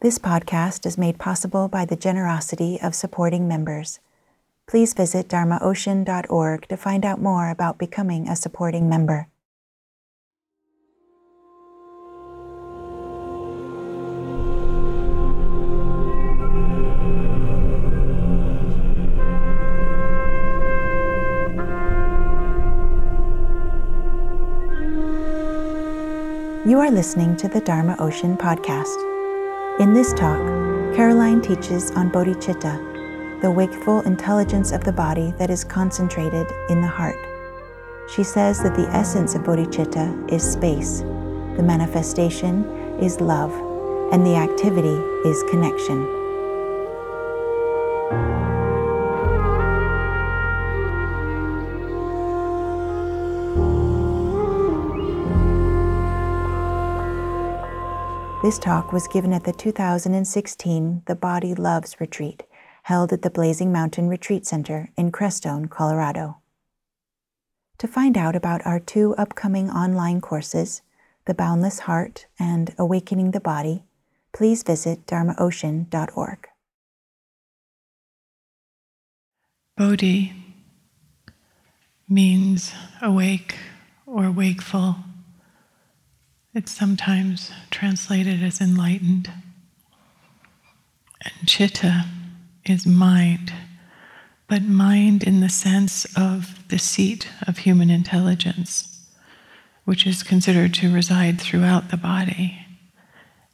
This podcast is made possible by the generosity of supporting members. Please visit dharmaocean.org to find out more about becoming a supporting member. You are listening to the Dharma Ocean podcast. In this talk, Caroline teaches on bodhicitta, the wakeful intelligence of the body that is concentrated in the heart. She says that the essence of bodhicitta is space, the manifestation is love, and the activity is connection. This talk was given at the 2016 The Body Loves Retreat, held at the Blazing Mountain Retreat Center in Crestone, Colorado. To find out about our two upcoming online courses, The Boundless Heart and Awakening the Body, please visit dharmaocean.org. Bodhi means awake or wakeful it's sometimes translated as enlightened. And chitta is mind, but mind in the sense of the seat of human intelligence, which is considered to reside throughout the body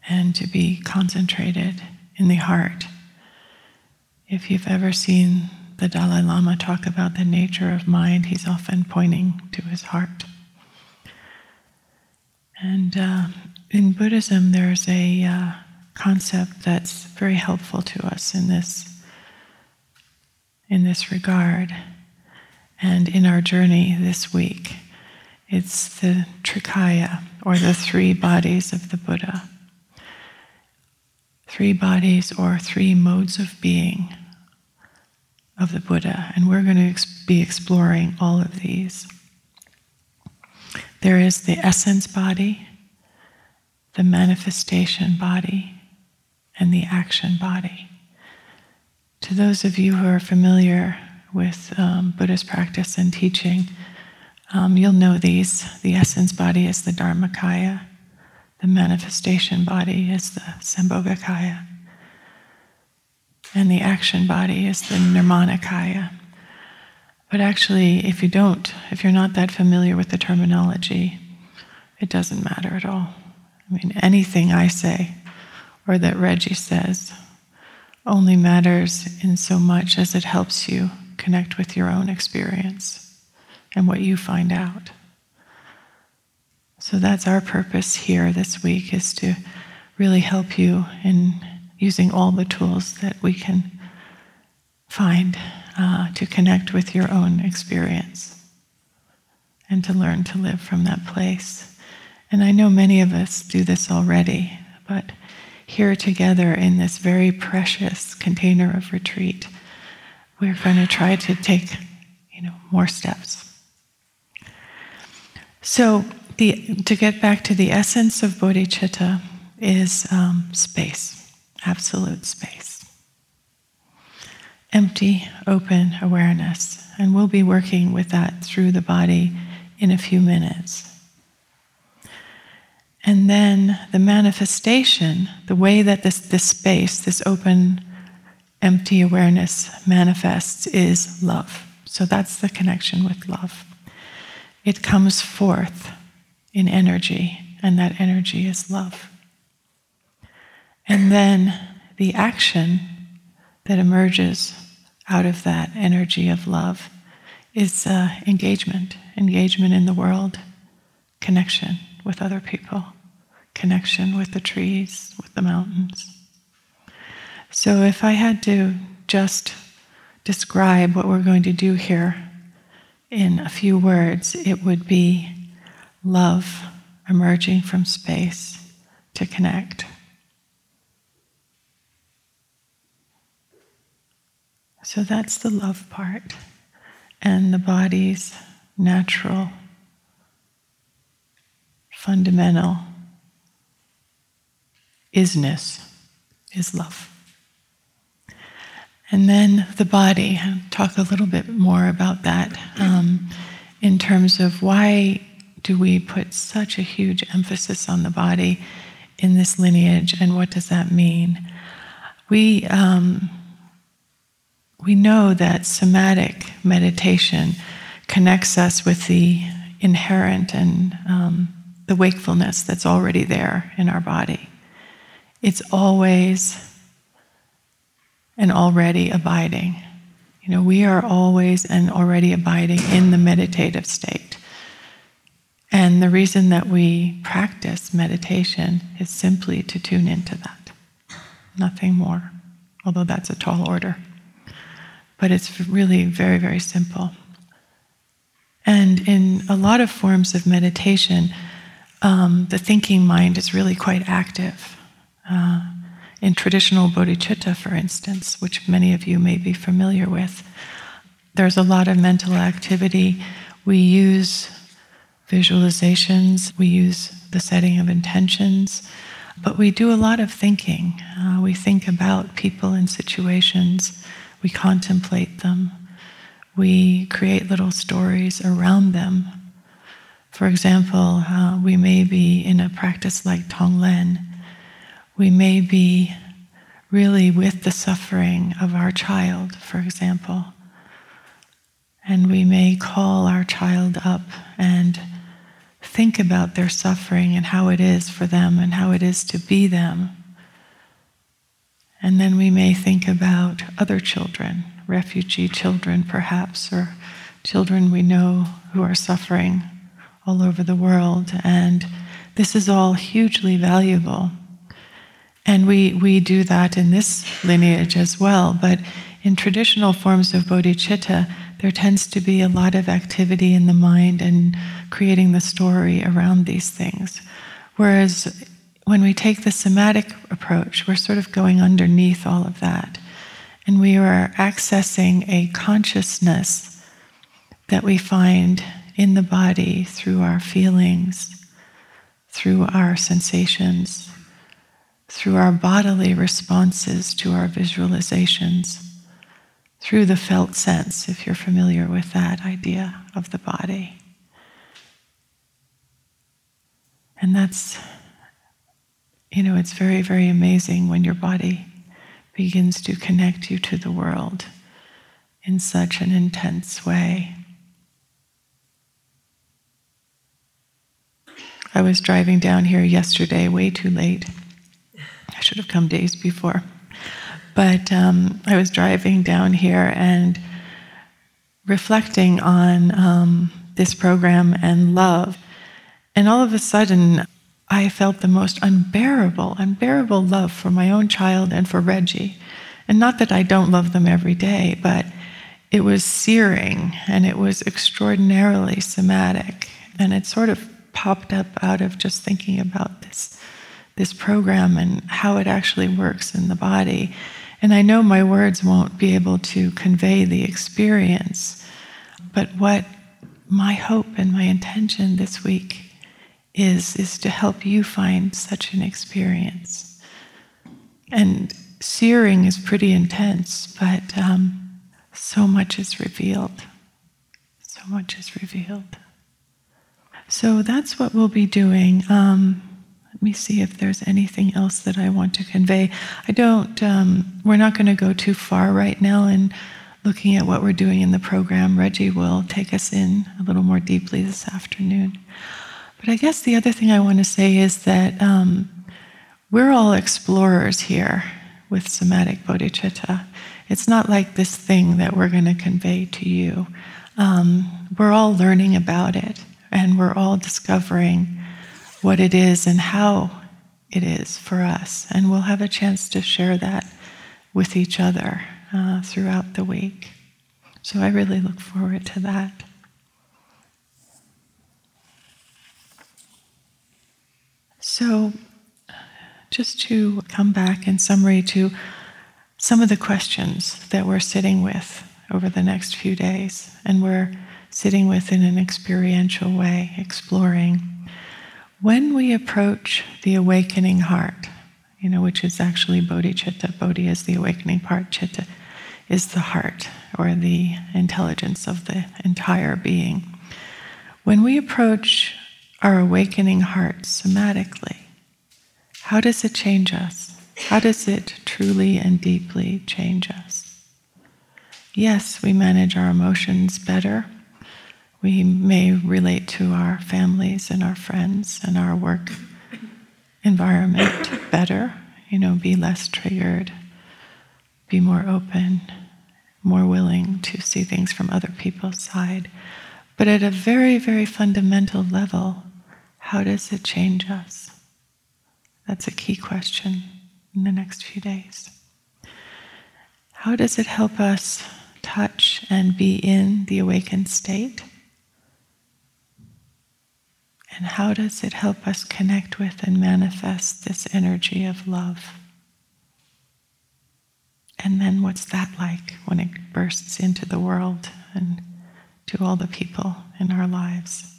and to be concentrated in the heart. If you've ever seen the Dalai Lama talk about the nature of mind, he's often pointing to his heart. And uh, in Buddhism, there's a uh, concept that's very helpful to us in this in this regard. And in our journey this week, it's the Trikaya, or the three bodies of the Buddha. Three bodies or three modes of being of the Buddha. And we're going to be exploring all of these. There is the essence body, the manifestation body, and the action body. To those of you who are familiar with um, Buddhist practice and teaching, um, you'll know these. The essence body is the Dharmakaya, the manifestation body is the Sambhogakaya, and the action body is the Nirmanakaya. But actually, if you don't, if you're not that familiar with the terminology, it doesn't matter at all. I mean, anything I say or that Reggie says only matters in so much as it helps you connect with your own experience and what you find out. So that's our purpose here this week is to really help you in using all the tools that we can find uh, to connect with your own experience and to learn to live from that place. And I know many of us do this already, but here together in this very precious container of retreat, we're going to try to take, you know, more steps. So, the, to get back to the essence of bodhicitta is um, space, absolute space empty, open awareness. And we'll be working with that through the body in a few minutes. And then the manifestation, the way that this, this space, this open, empty awareness manifests is love. So that's the connection with love. It comes forth in energy, and that energy is love. And then the action that emerges out of that energy of love is uh, engagement, engagement in the world, connection with other people, connection with the trees, with the mountains. So, if I had to just describe what we're going to do here in a few words, it would be love emerging from space to connect. So that's the love part. And the body's natural, fundamental isness is love. And then the body, I'll talk a little bit more about that um, in terms of why do we put such a huge emphasis on the body in this lineage and what does that mean? We, um, we know that somatic meditation connects us with the inherent and um, the wakefulness that's already there in our body. It's always and already abiding. You know, we are always and already abiding in the meditative state. And the reason that we practice meditation is simply to tune into that. Nothing more, although that's a tall order. But it's really very, very simple. And in a lot of forms of meditation, um, the thinking mind is really quite active. Uh, in traditional bodhicitta, for instance, which many of you may be familiar with, there's a lot of mental activity. We use visualizations, we use the setting of intentions, but we do a lot of thinking. Uh, we think about people and situations, we contemplate them, we create little stories around them. For example, uh, we may be in a practice like Tonglen, we may be really with the suffering of our child, for example. And we may call our child up and think about their suffering and how it is for them and how it is to be them. And then we may think about other children refugee children, perhaps, or children we know who are suffering all over the world. And this is all hugely valuable. And we, we do that in this lineage as well. But in traditional forms of bodhicitta, there tends to be a lot of activity in the mind and creating the story around these things. Whereas when we take the somatic approach, we're sort of going underneath all of that. And we are accessing a consciousness that we find in the body through our feelings, through our sensations, through our bodily responses to our visualizations, through the felt sense, if you're familiar with that idea of the body. And that's, you know, it's very, very amazing when your body begins to connect you to the world in such an intense way. I was driving down here yesterday, way too late. I should have come days before. But um, I was driving down here and reflecting on um, this program and love. And all of a sudden, I felt the most unbearable, unbearable love for my own child and for Reggie. And not that I don't love them every day, but it was searing and it was extraordinarily somatic. And it sort of popped up out of just thinking about this, this program and how it actually works in the body. And I know my words won't be able to convey the experience, but what my hope and my intention this week is is to help you find such an experience. And searing is pretty intense, but um, so much is revealed. So much is revealed. So that's what we'll be doing. Um, let me see if there's anything else that I want to convey. I don't, um, we're not going to go too far right now in looking at what we're doing in the program. Reggie will take us in a little more deeply this afternoon. But I guess the other thing I want to say is that um, we're all explorers here with somatic bodhicitta. It's not like this thing that we're going to convey to you. Um, we're all learning about it, and we're all discovering what it is and how it is for us. And we'll have a chance to share that with each other uh, throughout the week. So I really look forward to that. So, just to come back in summary to some of the questions that we're sitting with over the next few days, and we're sitting with in an experiential way, exploring. When we approach the awakening heart, you know, which is actually bodhicitta. Bodhi is the awakening part, chitta is the heart or the intelligence of the entire being. When we approach our awakening heart somatically, how does it change us? How does it truly and deeply change us? Yes, we manage our emotions better. We may relate to our families and our friends and our work environment better, you know, be less triggered, be more open, more willing to see things from other people's side. But at a very, very fundamental level, how does it change us? That's a key question in the next few days. How does it help us touch and be in the awakened state? And how does it help us connect with and manifest this energy of love? And then what's that like when it bursts into the world and to all the people in our lives?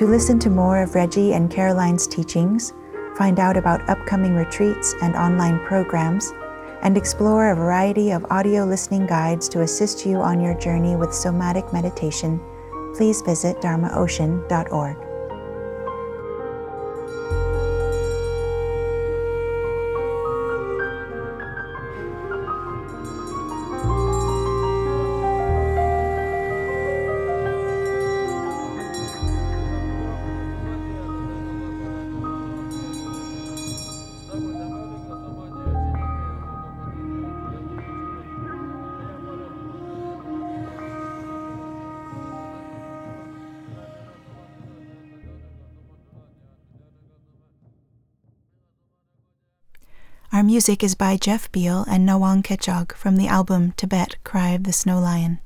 To listen to more of Reggie and Caroline's teachings, find out about upcoming retreats and online programs, and explore a variety of audio listening guides to assist you on your journey with somatic meditation, please visit dharmaocean.org. Our music is by Jeff Beal and Nawang Khechog from the album Tibet Cry of the Snow Lion.